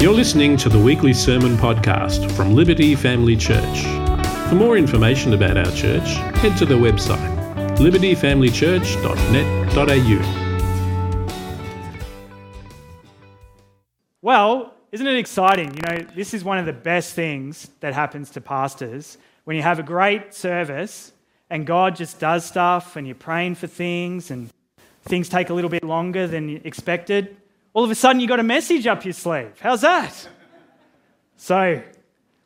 You're listening to the weekly sermon podcast from Liberty Family Church. For more information about our church, head to the website libertyfamilychurch.net.au. Well, isn't it exciting? You know, this is one of the best things that happens to pastors when you have a great service and God just does stuff and you're praying for things and things take a little bit longer than expected all of a sudden you got a message up your sleeve. How's that? So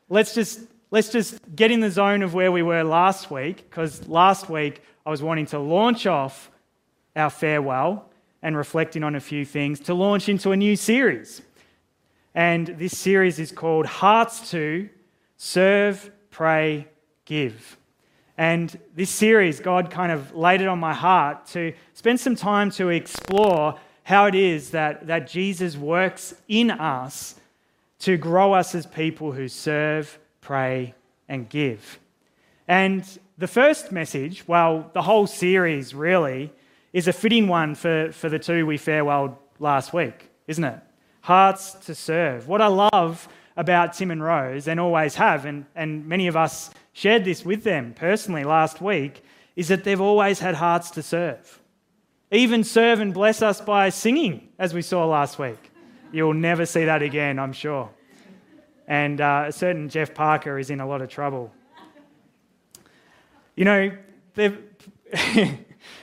let's just let's just get in the zone of where we were last week, because last week I was wanting to launch off our farewell and reflecting on a few things to launch into a new series. And this series is called Hearts to Serve, Pray, Give. And this series, God kind of laid it on my heart to spend some time to explore how it is that, that Jesus works in us to grow us as people who serve, pray, and give. And the first message, well, the whole series really, is a fitting one for, for the two we farewelled last week, isn't it? Hearts to serve. What I love about Tim and Rose, and always have, and, and many of us shared this with them personally last week, is that they've always had hearts to serve even serve and bless us by singing, as we saw last week. You'll never see that again, I'm sure. And uh, a certain Jeff Parker is in a lot of trouble. You know,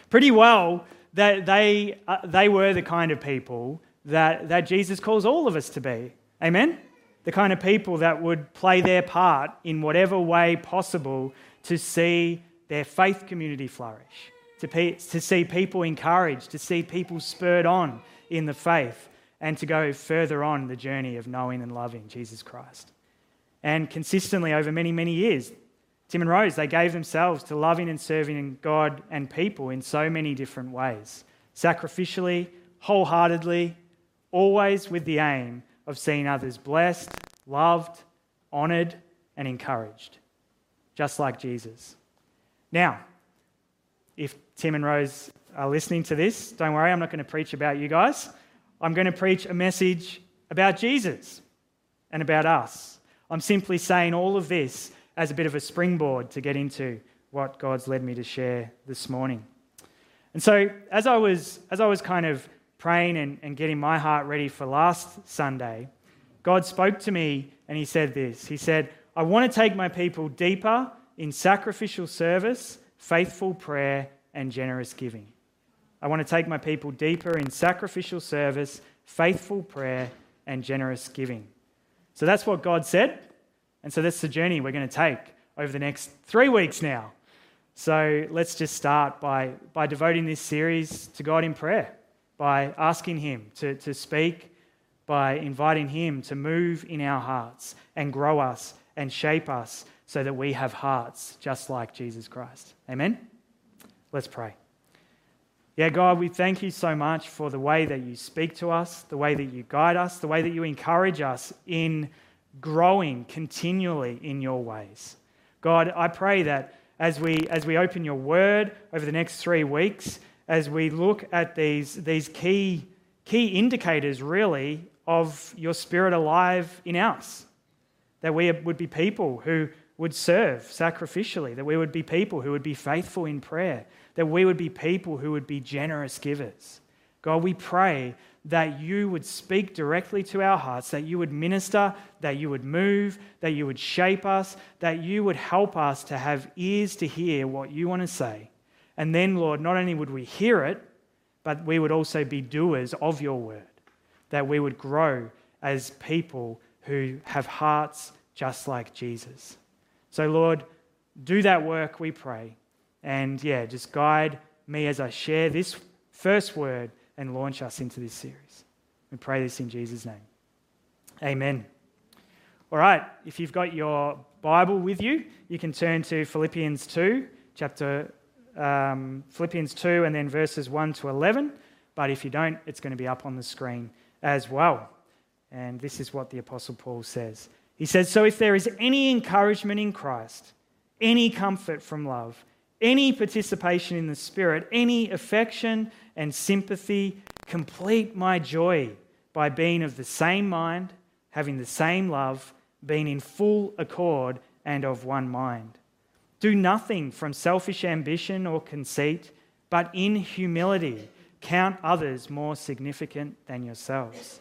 pretty well that they, uh, they were the kind of people that, that Jesus calls all of us to be. Amen? The kind of people that would play their part in whatever way possible to see their faith community flourish to, pe- to see people encouraged, to see people spurred on in the faith, and to go further on the journey of knowing and loving Jesus Christ. And consistently over many, many years, Tim and Rose, they gave themselves to loving and serving God and people in so many different ways sacrificially, wholeheartedly, always with the aim of seeing others blessed, loved, honoured, and encouraged, just like Jesus. Now, if Tim and Rose are listening to this, don't worry, I'm not going to preach about you guys. I'm going to preach a message about Jesus and about us. I'm simply saying all of this as a bit of a springboard to get into what God's led me to share this morning. And so, as I was, as I was kind of praying and, and getting my heart ready for last Sunday, God spoke to me and He said this He said, I want to take my people deeper in sacrificial service, faithful prayer, and generous giving. I want to take my people deeper in sacrificial service, faithful prayer, and generous giving. So that's what God said. And so that's the journey we're going to take over the next three weeks now. So let's just start by, by devoting this series to God in prayer, by asking Him to, to speak, by inviting Him to move in our hearts and grow us and shape us so that we have hearts just like Jesus Christ. Amen. Let's pray. Yeah, God, we thank you so much for the way that you speak to us, the way that you guide us, the way that you encourage us in growing continually in your ways. God, I pray that as we, as we open your word over the next three weeks, as we look at these, these key, key indicators, really, of your spirit alive in us, that we would be people who would serve sacrificially, that we would be people who would be faithful in prayer, that we would be people who would be generous givers. God, we pray that you would speak directly to our hearts, that you would minister, that you would move, that you would shape us, that you would help us to have ears to hear what you want to say. And then, Lord, not only would we hear it, but we would also be doers of your word, that we would grow as people who have hearts just like Jesus. So, Lord, do that work, we pray. And yeah, just guide me as I share this first word and launch us into this series. We pray this in Jesus' name. Amen. All right, if you've got your Bible with you, you can turn to Philippians 2, chapter um, Philippians 2, and then verses 1 to 11. But if you don't, it's going to be up on the screen as well. And this is what the Apostle Paul says. He says, So if there is any encouragement in Christ, any comfort from love, any participation in the Spirit, any affection and sympathy, complete my joy by being of the same mind, having the same love, being in full accord and of one mind. Do nothing from selfish ambition or conceit, but in humility count others more significant than yourselves.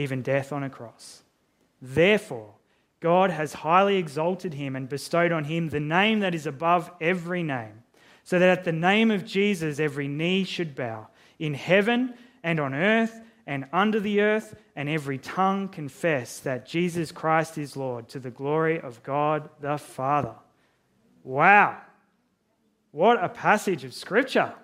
even death on a cross. Therefore, God has highly exalted him and bestowed on him the name that is above every name, so that at the name of Jesus every knee should bow, in heaven and on earth and under the earth, and every tongue confess that Jesus Christ is Lord to the glory of God the Father. Wow. What a passage of Scripture.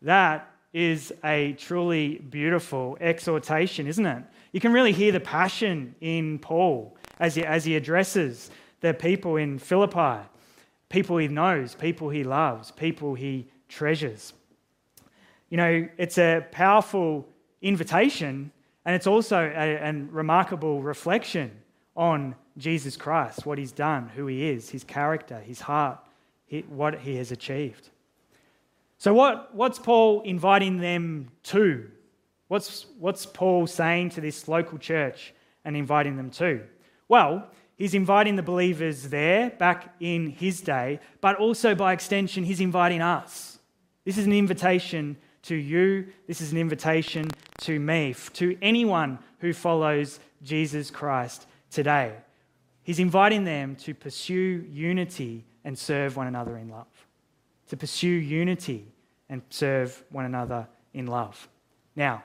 That is a truly beautiful exhortation, isn't it? You can really hear the passion in Paul as he, as he addresses the people in Philippi, people he knows, people he loves, people he treasures. You know, it's a powerful invitation, and it's also a, a remarkable reflection on Jesus Christ, what he's done, who he is, his character, his heart, what he has achieved. So, what, what's Paul inviting them to? What's, what's Paul saying to this local church and inviting them to? Well, he's inviting the believers there back in his day, but also by extension, he's inviting us. This is an invitation to you. This is an invitation to me, to anyone who follows Jesus Christ today. He's inviting them to pursue unity and serve one another in love. To pursue unity and serve one another in love. Now,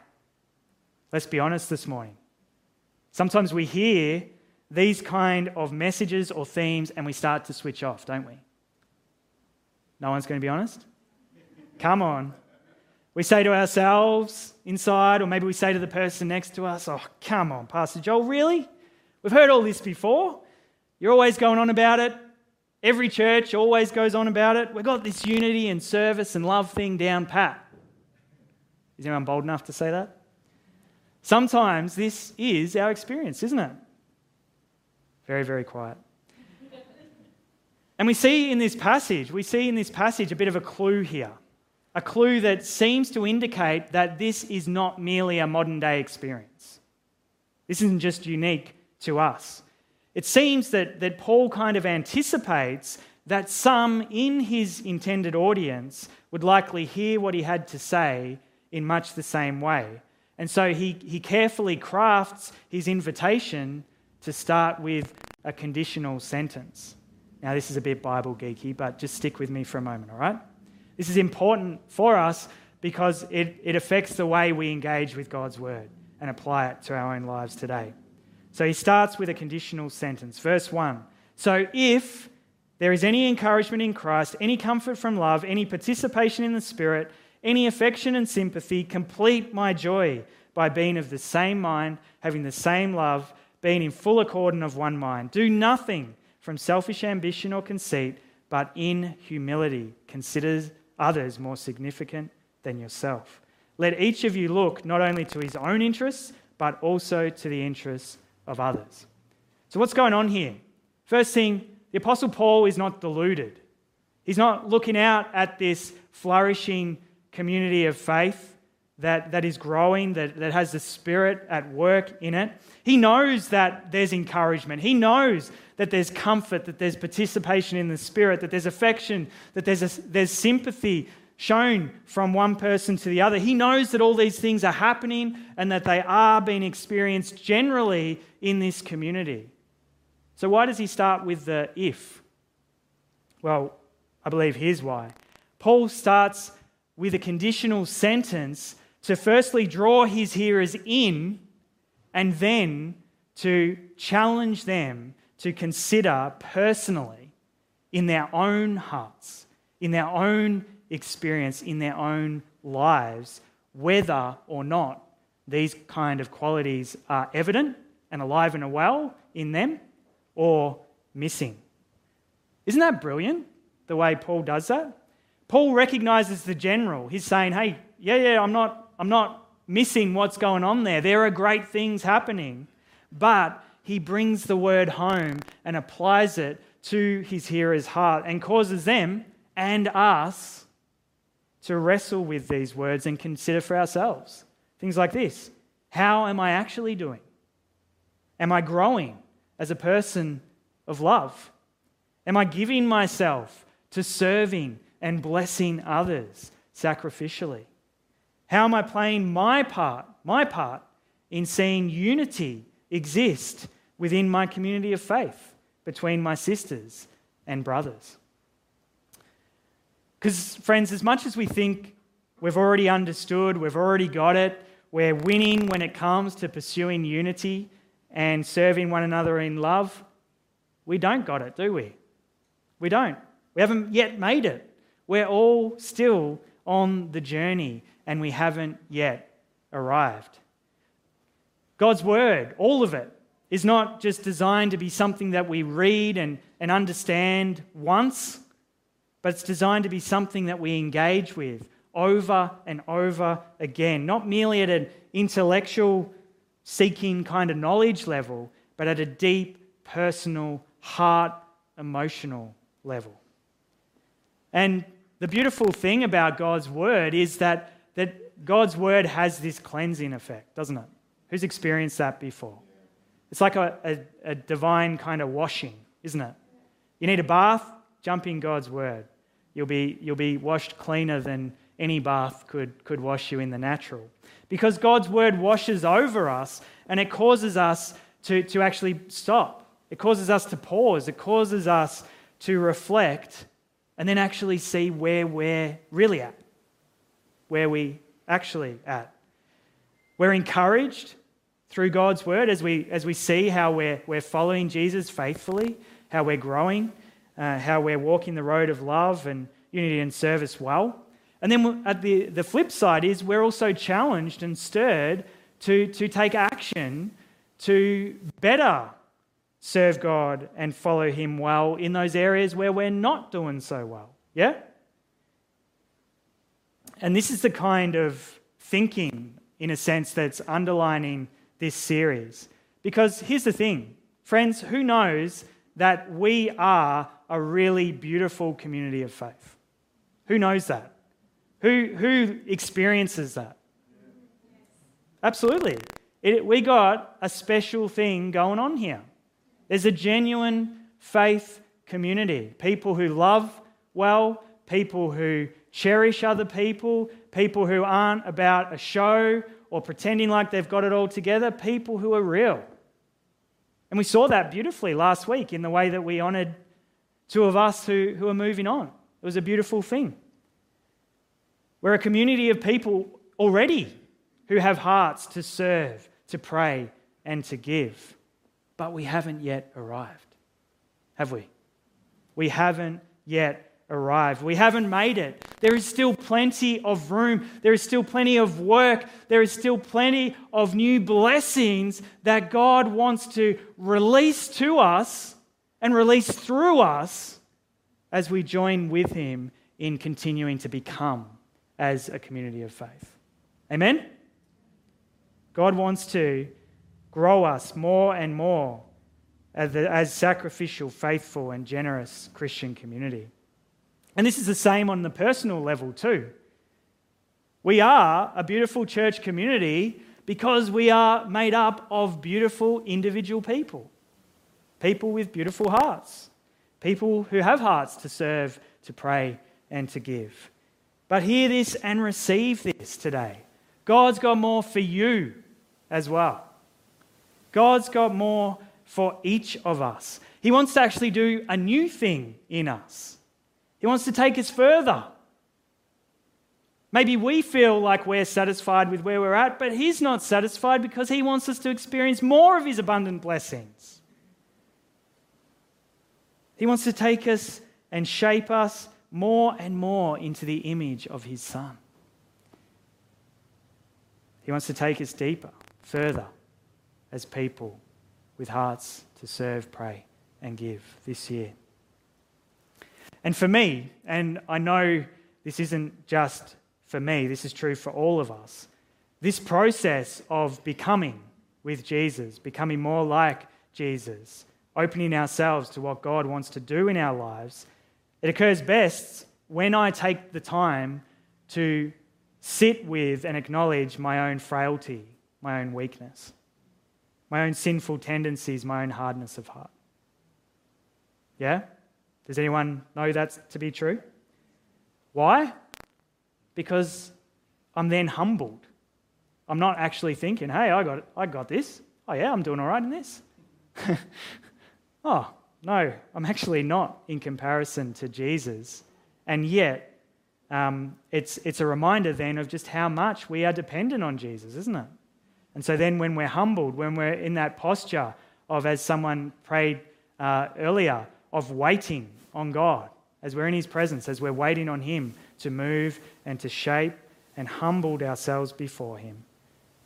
let's be honest this morning. Sometimes we hear these kind of messages or themes and we start to switch off, don't we? No one's going to be honest? Come on. We say to ourselves inside, or maybe we say to the person next to us, Oh, come on, Pastor Joel, really? We've heard all this before. You're always going on about it. Every church always goes on about it. We've got this unity and service and love thing down pat. Is anyone bold enough to say that? Sometimes this is our experience, isn't it? Very, very quiet. and we see in this passage, we see in this passage a bit of a clue here a clue that seems to indicate that this is not merely a modern day experience. This isn't just unique to us. It seems that, that Paul kind of anticipates that some in his intended audience would likely hear what he had to say in much the same way. And so he, he carefully crafts his invitation to start with a conditional sentence. Now, this is a bit Bible geeky, but just stick with me for a moment, all right? This is important for us because it, it affects the way we engage with God's word and apply it to our own lives today. So he starts with a conditional sentence. Verse 1 So if there is any encouragement in Christ, any comfort from love, any participation in the Spirit, any affection and sympathy, complete my joy by being of the same mind, having the same love, being in full accord and of one mind. Do nothing from selfish ambition or conceit, but in humility consider others more significant than yourself. Let each of you look not only to his own interests, but also to the interests of others. So, what's going on here? First thing, the Apostle Paul is not deluded. He's not looking out at this flourishing community of faith that, that is growing, that, that has the Spirit at work in it. He knows that there's encouragement. He knows that there's comfort, that there's participation in the Spirit, that there's affection, that there's, a, there's sympathy shown from one person to the other. He knows that all these things are happening and that they are being experienced generally in this community. So, why does he start with the if? Well, I believe here's why. Paul starts with a conditional sentence to firstly draw his hearers in and then to challenge them to consider personally in their own hearts, in their own experience, in their own lives, whether or not these kind of qualities are evident and alive and well in them or missing. Isn't that brilliant, the way Paul does that? Paul recognizes the general. He's saying, hey, yeah, yeah, I'm not, I'm not missing what's going on there. There are great things happening. But he brings the word home and applies it to his hearer's heart and causes them and us to wrestle with these words and consider for ourselves. Things like this How am I actually doing? Am I growing as a person of love? Am I giving myself to serving and blessing others sacrificially? How am I playing my part, my part in seeing unity exist within my community of faith between my sisters and brothers? Because, friends, as much as we think we've already understood, we've already got it, we're winning when it comes to pursuing unity and serving one another in love, we don't got it, do we? We don't. We haven't yet made it. We're all still on the journey and we haven't yet arrived. God's word, all of it, is not just designed to be something that we read and, and understand once, but it's designed to be something that we engage with over and over again, not merely at an intellectual seeking kind of knowledge level, but at a deep, personal, heart, emotional level. And the beautiful thing about God's word is that, that God's word has this cleansing effect, doesn't it? Who's experienced that before? It's like a, a, a divine kind of washing, isn't it? You need a bath, jump in God's word. You'll be, you'll be washed cleaner than any bath could, could wash you in the natural. Because God's word washes over us and it causes us to, to actually stop. It causes us to pause. It causes us to reflect and then actually see where we're really at, where we actually at. We're encouraged through God's word as we, as we see how we're, we're following Jesus faithfully, how we're growing, uh, how we're walking the road of love and unity and service well. And then at the, the flip side is we're also challenged and stirred to, to take action to better serve God and follow Him well in those areas where we're not doing so well. Yeah? And this is the kind of thinking, in a sense, that's underlining this series. Because here's the thing, friends, who knows that we are a really beautiful community of faith? Who knows that? Who, who experiences that? Absolutely. It, we got a special thing going on here. There's a genuine faith community. People who love well, people who cherish other people, people who aren't about a show or pretending like they've got it all together, people who are real. And we saw that beautifully last week in the way that we honored two of us who, who are moving on. It was a beautiful thing. We're a community of people already who have hearts to serve, to pray, and to give. But we haven't yet arrived, have we? We haven't yet arrived. We haven't made it. There is still plenty of room. There is still plenty of work. There is still plenty of new blessings that God wants to release to us and release through us as we join with Him in continuing to become as a community of faith. Amen? God wants to grow us more and more as, as sacrificial, faithful, and generous Christian community. And this is the same on the personal level, too. We are a beautiful church community because we are made up of beautiful individual people. People with beautiful hearts. People who have hearts to serve, to pray, and to give. But hear this and receive this today. God's got more for you as well. God's got more for each of us. He wants to actually do a new thing in us, He wants to take us further. Maybe we feel like we're satisfied with where we're at, but He's not satisfied because He wants us to experience more of His abundant blessings. He wants to take us and shape us more and more into the image of His Son. He wants to take us deeper, further as people with hearts to serve, pray, and give this year. And for me, and I know this isn't just for me, this is true for all of us, this process of becoming with Jesus, becoming more like Jesus, opening ourselves to what God wants to do in our lives, it occurs best when I take the time to sit with and acknowledge my own frailty, my own weakness, my own sinful tendencies, my own hardness of heart. Yeah? Does anyone know that to be true? Why? Because I'm then humbled. I'm not actually thinking, hey, I got, it. I got this. Oh, yeah, I'm doing all right in this. oh, no, I'm actually not in comparison to Jesus. And yet, um, it's, it's a reminder then of just how much we are dependent on Jesus, isn't it? And so then when we're humbled, when we're in that posture of, as someone prayed uh, earlier, of waiting on God, as we're in His presence, as we're waiting on Him to move and to shape and humbled ourselves before Him,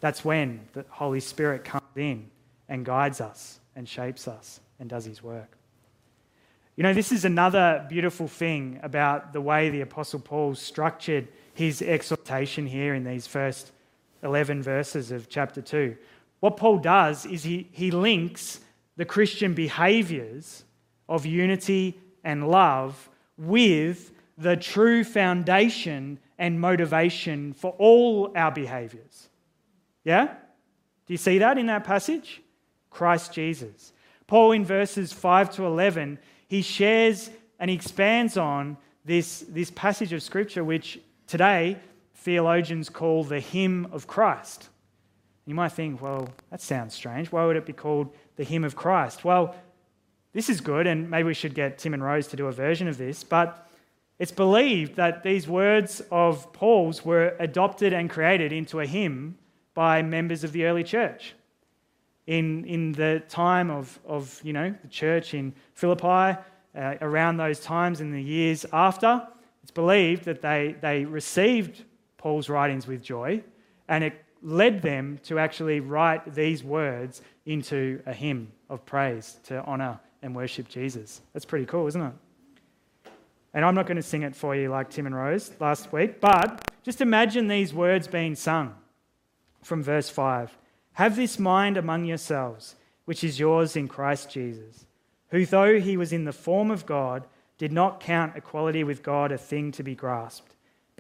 that's when the Holy Spirit comes in and guides us and shapes us and does His work. You know, this is another beautiful thing about the way the Apostle Paul structured his exhortation here in these first 11 verses of chapter 2. What Paul does is he, he links the Christian behaviors of unity and love with the true foundation and motivation for all our behaviors. Yeah? Do you see that in that passage? Christ Jesus. Paul, in verses 5 to 11, he shares and expands on this, this passage of Scripture, which today theologians call the hymn of Christ. You might think, well, that sounds strange. Why would it be called the hymn of Christ? Well, this is good, and maybe we should get Tim and Rose to do a version of this, but it's believed that these words of Paul's were adopted and created into a hymn by members of the early church in, in the time of, of you know, the church in Philippi, uh, around those times in the years after, it's believed that they, they received Paul's writings with joy and it led them to actually write these words into a hymn of praise to honor and worship Jesus. That's pretty cool, isn't it? And I'm not going to sing it for you like Tim and Rose last week, but just imagine these words being sung from verse 5. Have this mind among yourselves, which is yours in Christ Jesus, who, though he was in the form of God, did not count equality with God a thing to be grasped,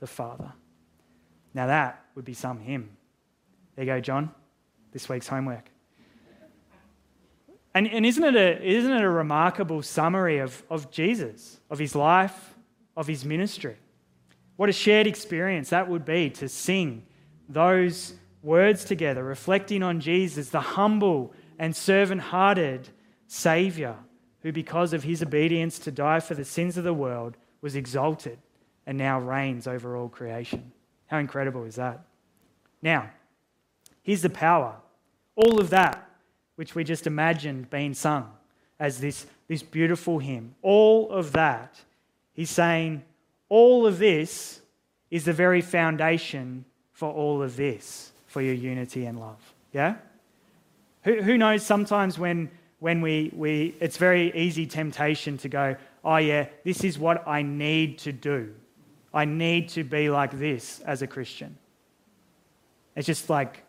the Father. Now that would be some hymn. There you go, John. This week's homework. And, and isn't, it a, isn't it a remarkable summary of, of Jesus, of his life, of his ministry? What a shared experience that would be to sing those words together, reflecting on Jesus, the humble and servant hearted Savior, who, because of his obedience to die for the sins of the world, was exalted and now reigns over all creation. How incredible is that? Now, here's the power. All of that, which we just imagined being sung as this, this beautiful hymn, all of that, he's saying, all of this is the very foundation for all of this for your unity and love. Yeah? Who, who knows sometimes when, when we, we, it's very easy temptation to go, oh yeah, this is what I need to do. I need to be like this as a Christian. It's just like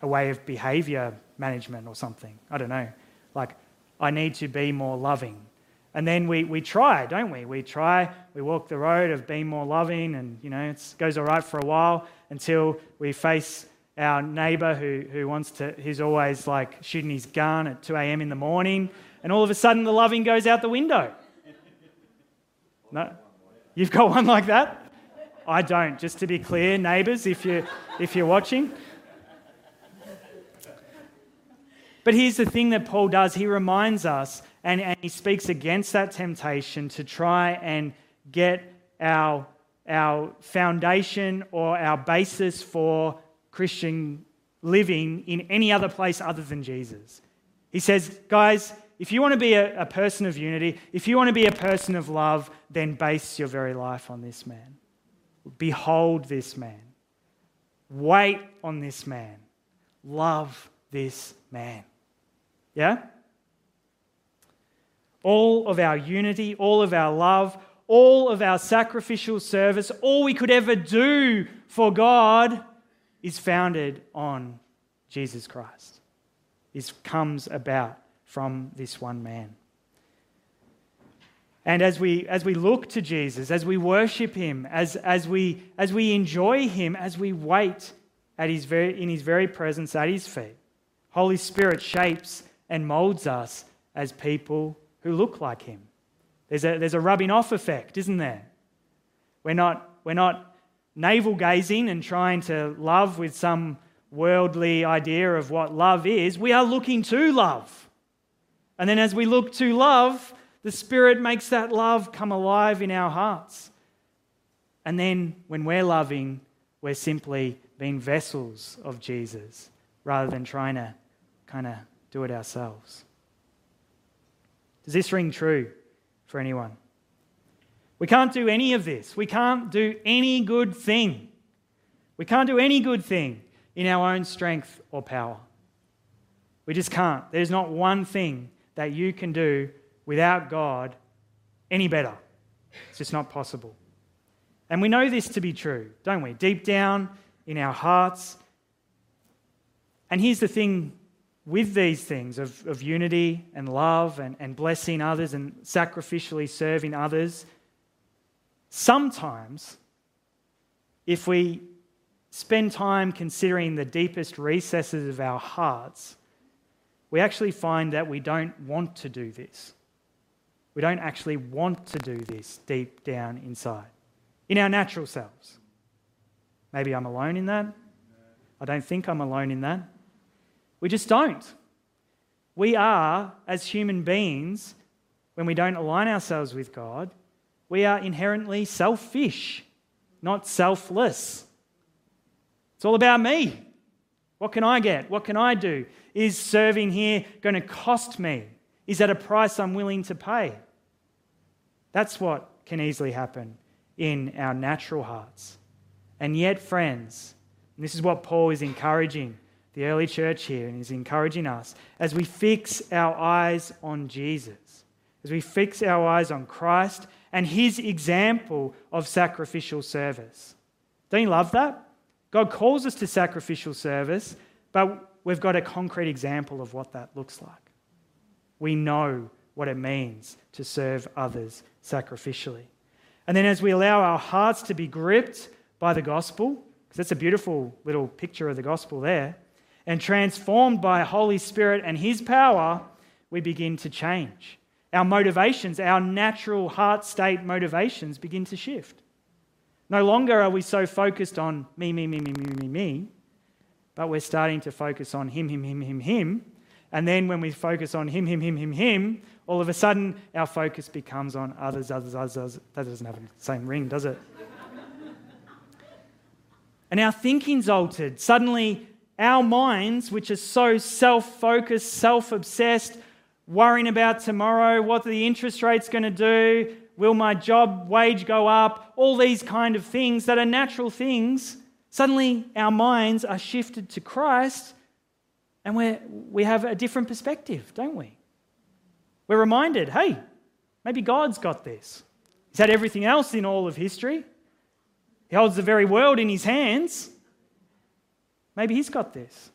a way of behavior management or something. I don't know. Like, I need to be more loving. And then we, we try, don't we? We try, we walk the road of being more loving, and, you know, it goes all right for a while until we face our neighbour who, who wants to, who's always like shooting his gun at 2 a.m. in the morning, and all of a sudden the loving goes out the window. No? You've got one like that? I don't, just to be clear, neighbours, if, you, if you're watching. But here's the thing that Paul does he reminds us and, and he speaks against that temptation to try and get our, our foundation or our basis for Christian living in any other place other than Jesus. He says, guys, if you want to be a, a, person of unity, if you want to be a person of love, then base your very life on this man. Behold this man. Wait on this man. Love this man. Yeah? All of our unity, all of our love, all of our sacrificial service, all we could ever do for God is founded on Jesus Christ. It comes about from this one man. And as we, as we look to Jesus, as we worship him, as, as, we, as we enjoy him, as we wait at his very, in his very presence at his feet, Holy Spirit shapes and molds us as people who look like him. There's a, there's a rubbing off effect, isn't there? We're not, we're not navel gazing and trying to love with some worldly idea of what love is. We are looking to love. And then as we look to love, the Spirit makes that love come alive in our hearts. And then when we're loving, we're simply being vessels of Jesus rather than trying to kind of do it ourselves. Does this ring true for anyone? We can't do any of this. We can't do any good thing. We can't do any good thing in our own strength or power. We just can't. There's not one thing that you can do without God any better. It's just not possible. And we know this to be true, don't we? Deep down in our hearts. And here's the thing with these things of, of unity and love and, and blessing others and sacrificially serving others, sometimes if we spend time considering the deepest recesses of our hearts, we actually find that we don't want to do this. We don't actually want to do this deep down inside, in our natural selves. Maybe I'm alone in that. I don't think I'm alone in that. We just don't. We are, as human beings, when we don't align ourselves with God, we are inherently selfish, not selfless. It's all about me. What can I get? What can I do? Is serving here going to cost me? Is that a price I'm willing to pay? That's what can easily happen in our natural hearts. And yet, friends, and this is what Paul is encouraging the early church here and he's encouraging us as we fix our eyes on Jesus, as we fix our eyes on Christ and his example of sacrificial service. Don't you love that? God calls us to sacrificial service, but we've got a concrete example of what that looks like. We know what it means to serve others sacrificially. And then, as we allow our hearts to be gripped by the gospel, because that's a beautiful little picture of the gospel there, and transformed by Holy Spirit and His power, we begin to change. Our motivations, our natural heart state motivations begin to shift. No longer are we so focused on me, me, me, me, me, me, me, but we're starting to focus on him, him, him, him, him. And then when we focus on him, him, him, him, him, all of a sudden our focus becomes on others, others, others. others. That doesn't have the same ring, does it? and our thinking's altered. Suddenly, our minds, which are so self focused, self obsessed, worrying about tomorrow, what the interest rate's going to do, Will my job wage go up? All these kind of things that are natural things. Suddenly, our minds are shifted to Christ and we we have a different perspective, don't we? We're reminded hey, maybe God's got this. He's had everything else in all of history, He holds the very world in His hands. Maybe He's got this.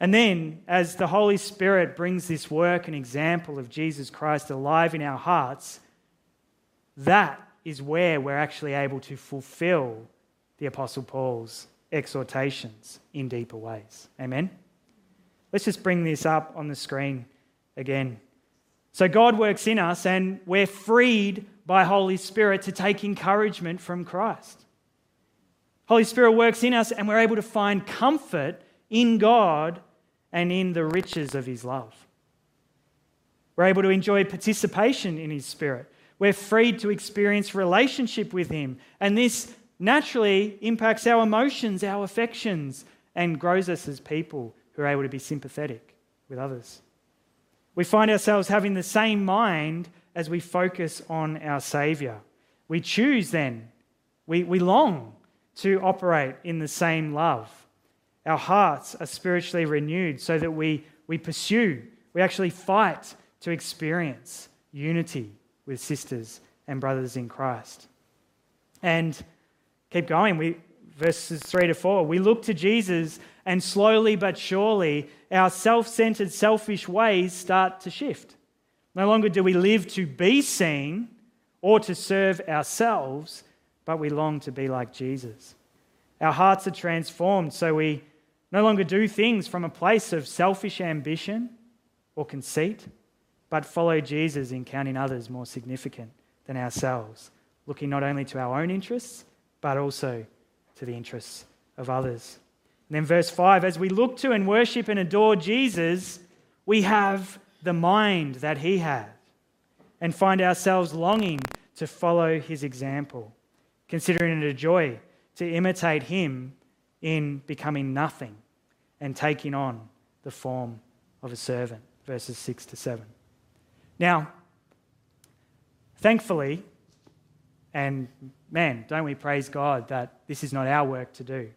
And then, as the Holy Spirit brings this work and example of Jesus Christ alive in our hearts, that is where we're actually able to fulfill the Apostle Paul's exhortations in deeper ways. Amen? Let's just bring this up on the screen again. So, God works in us, and we're freed by Holy Spirit to take encouragement from Christ. Holy Spirit works in us, and we're able to find comfort in God and in the riches of his love. We're able to enjoy participation in his spirit. We're freed to experience relationship with him. And this naturally impacts our emotions, our affections, and grows us as people who are able to be sympathetic with others. We find ourselves having the same mind as we focus on our Saviour. We choose then, we, we long to operate in the same love. Our hearts are spiritually renewed so that we, we pursue, we actually fight to experience unity with sisters and brothers in Christ. And keep going, we, verses 3 to 4, we look to Jesus, and slowly but surely, our self centered, selfish ways start to shift. No longer do we live to be seen or to serve ourselves, but we long to be like Jesus. Our hearts are transformed so we no longer do things from a place of selfish ambition or conceit, but follow Jesus in counting others more significant than ourselves, looking not only to our own interests, but also to the interests of others. And then, verse 5 as we look to and worship and adore Jesus, we have the mind that he had and find ourselves longing to follow his example, considering it a joy to imitate him in becoming nothing and taking on the form of a servant. Verses 6 to 7. Now, thankfully, and man, don't we praise God that this is not our work to do.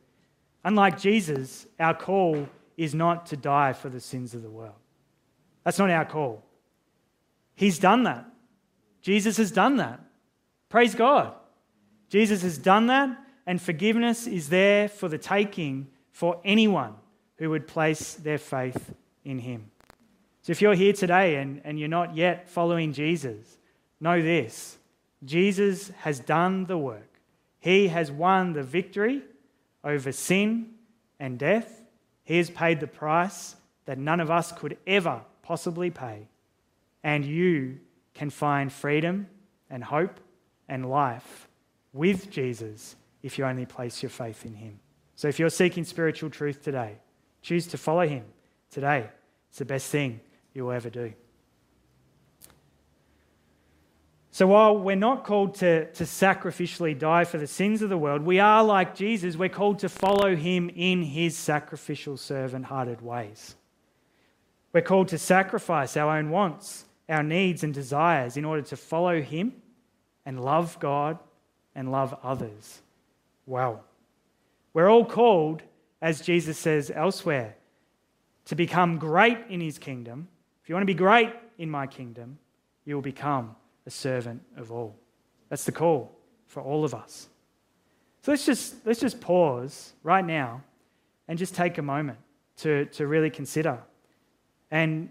Unlike Jesus, our call is not to die for the sins of the world. That's not our call. He's done that. Jesus has done that. Praise God. Jesus has done that, and forgiveness is there for the taking for anyone who would place their faith in Him. So if you're here today and, and you're not yet following Jesus, know this Jesus has done the work. He has won the victory over sin and death. He has paid the price that none of us could ever possibly pay. And you can find freedom and hope and life with Jesus if you only place your faith in Him. So if you're seeking spiritual truth today, choose to follow Him today. It's the best thing you'll ever do. So while we're not called to, to sacrificially die for the sins of the world, we are like Jesus. We're called to follow him in his sacrificial, servant hearted ways. We're called to sacrifice our own wants, our needs, and desires in order to follow him and love God and love others well. We're all called, as Jesus says elsewhere, to become great in his kingdom. If you want to be great in my kingdom, you will become a servant of all. That's the call for all of us. So let's just, let's just pause right now and just take a moment to, to really consider. And,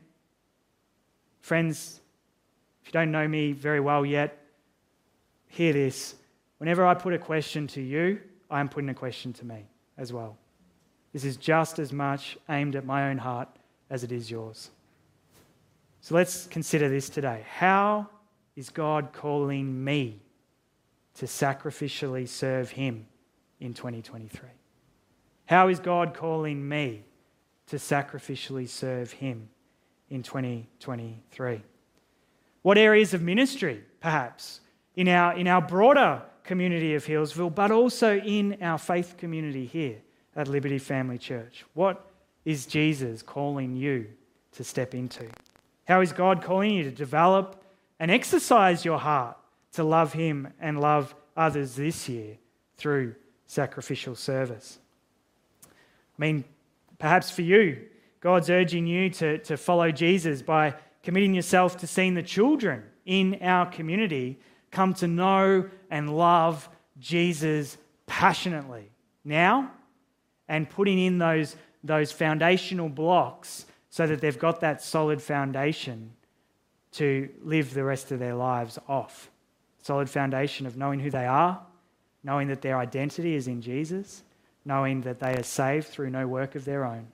friends, if you don't know me very well yet, hear this. Whenever I put a question to you, I am putting a question to me as well. This is just as much aimed at my own heart as it is yours. So let's consider this today. How is God calling me to sacrificially serve Him in 2023? How is God calling me to sacrificially serve Him in 2023? What areas of ministry, perhaps, in our, in our broader community of Hillsville, but also in our faith community here at Liberty Family Church? What is Jesus calling you to step into? How is God calling you to develop and exercise your heart to love Him and love others this year through sacrificial service. I mean, perhaps for you, God's urging you to, to follow Jesus by committing yourself to seeing the children in our community come to know and love Jesus passionately now and putting in those, those foundational blocks so that they've got that solid foundation to live the rest of their lives off. Solid foundation of knowing who they are, knowing that their identity is in Jesus, knowing that they are saved through no work of their own,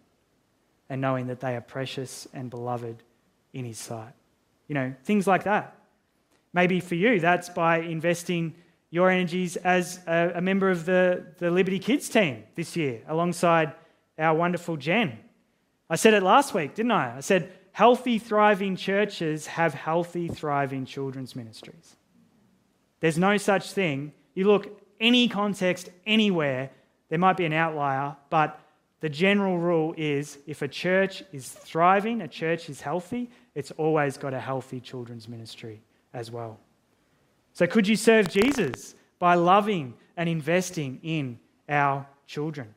and knowing that they are precious and beloved in His sight. You know, things like that. Maybe for you, that's by investing your energies as a, a member of the, the Liberty Kids team this year alongside our wonderful Jen I said it last week, didn't I? I said, healthy, thriving churches have healthy, thriving children's ministries. There's no such thing. You look any context, anywhere, there might be an outlier, but the general rule is if a church is thriving, a church is healthy, it's always got a healthy children's ministry as well. So, could you serve Jesus by loving and investing in our children?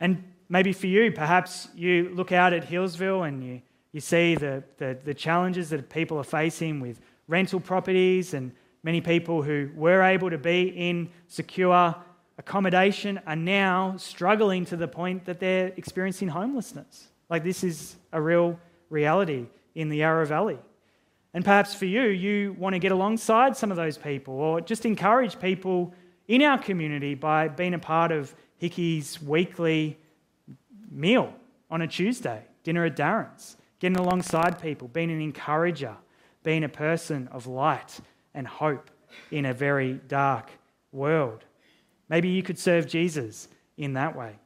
And maybe for you, perhaps you look out at Healesville and you, you see the, the, the challenges that people are facing with rental properties and many people who were able to be in secure accommodation are now struggling to the point that they're experiencing homelessness. Like, this is a real reality in the Yarra Valley. And perhaps for you, you want to get alongside some of those people or just encourage people in our community by being a part of Hickey's weekly meal on a Tuesday, dinner at Darren's, getting alongside people, being an encourager, being a person of light and hope in a very dark world. Maybe you could serve Jesus in that way.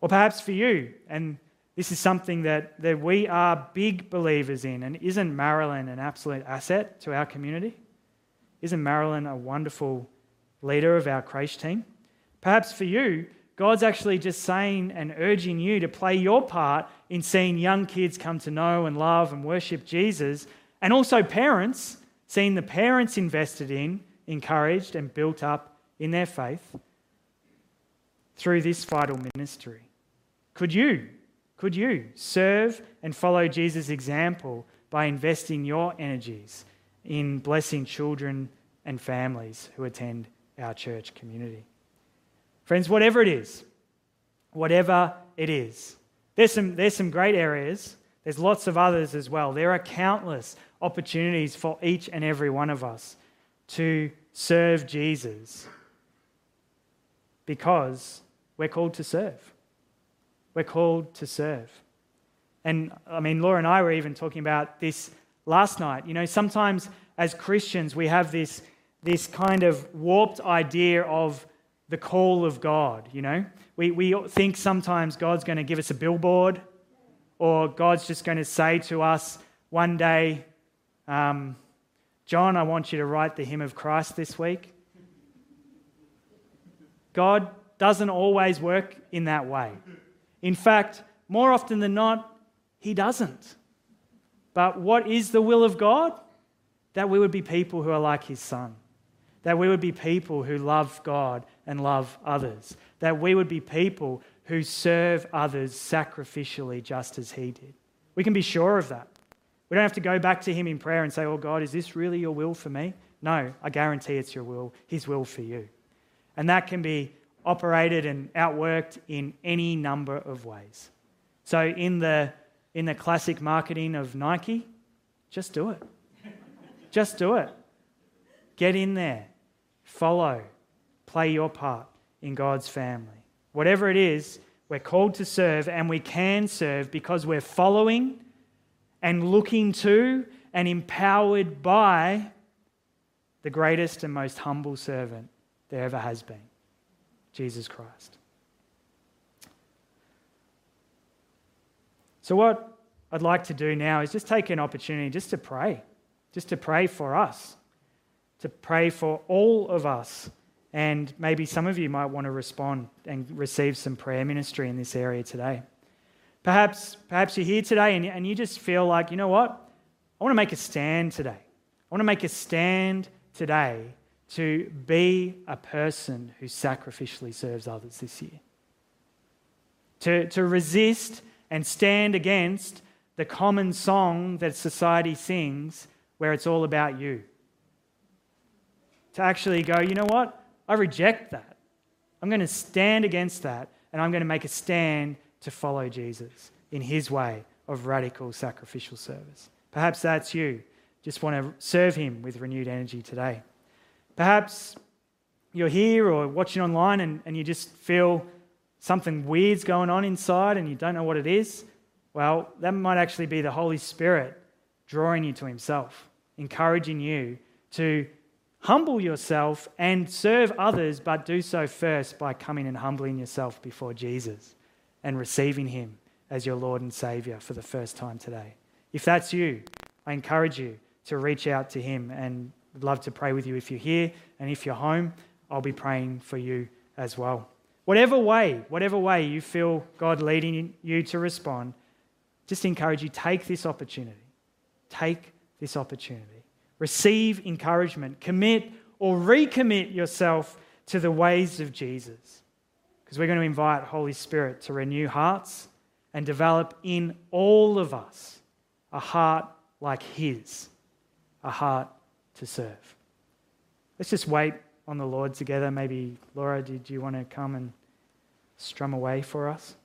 Or perhaps for you, and this is something that, that we are big believers in, and isn't Marilyn an absolute asset to our community? Isn't Marilyn a wonderful leader of our creche team? Perhaps for you, God's actually just saying and urging you to play your part in seeing young kids come to know and love and worship Jesus, and also parents, seeing the parents invested in, encouraged, and built up in their faith through this vital ministry. Could you, could you serve and follow Jesus' example by investing your energies in blessing children and families who attend our church community? Friends, whatever it is, whatever it is, there's some, there's some great areas. There's lots of others as well. There are countless opportunities for each and every one of us to serve Jesus because we're called to serve. We're called to serve. And I mean, Laura and I were even talking about this last night. You know, sometimes as Christians, we have this, this kind of warped idea of the call of God. You know, we, we think sometimes God's going to give us a billboard or God's just going to say to us one day, um, John, I want you to write the hymn of Christ this week. God doesn't always work in that way. In fact, more often than not, He doesn't. But what is the will of God? That we would be people who are like His Son. That we would be people who love God and love others. That we would be people who serve others sacrificially just as He did. We can be sure of that. We don't have to go back to Him in prayer and say, Oh God, is this really your will for me? No, I guarantee it's your will, His will for you. And that can be operated and outworked in any number of ways. So, in the, in the classic marketing of Nike, just do it. just do it. Get in there, follow, play your part in God's family. Whatever it is, we're called to serve and we can serve because we're following and looking to and empowered by the greatest and most humble servant there ever has been Jesus Christ. So, what I'd like to do now is just take an opportunity just to pray, just to pray for us, to pray for all of us. And maybe some of you might want to respond and receive some prayer ministry in this area today. Perhaps, perhaps you're here today and, and you just feel like, you know what? I want to make a stand today. I want to make a stand today to be a person who sacrificially serves others this year. To, to resist and stand against the common song that society sings where it's all about you. To actually go, you know what? I reject that. I'm going to stand against that and I'm going to make a stand to follow Jesus in his way of radical sacrificial service. Perhaps that's you. Just want to serve him with renewed energy today. Perhaps you're here or watching online and, and you just feel something weird's going on inside and you don't know what it is. Well, that might actually be the Holy Spirit drawing you to Himself, encouraging you to humble yourself and serve others, but do so first by coming and humbling yourself before Jesus and receiving Him as your Lord and Savior for the first time today. If that's you, I encourage you to reach out to Him and I'd love to pray with you if you're here and if you're home, I'll be praying for you as well. Whatever way, whatever way you feel God leading you to respond, just encourage you take this opportunity. Take this opportunity. Receive encouragement. Commit or recommit yourself to the ways of Jesus. Because we're going to invite Holy Spirit to renew hearts and develop in all of us a heart like His, a heart to serve. Let's just wait on the Lord together. Maybe, Laura, did you want to come and strum away for us?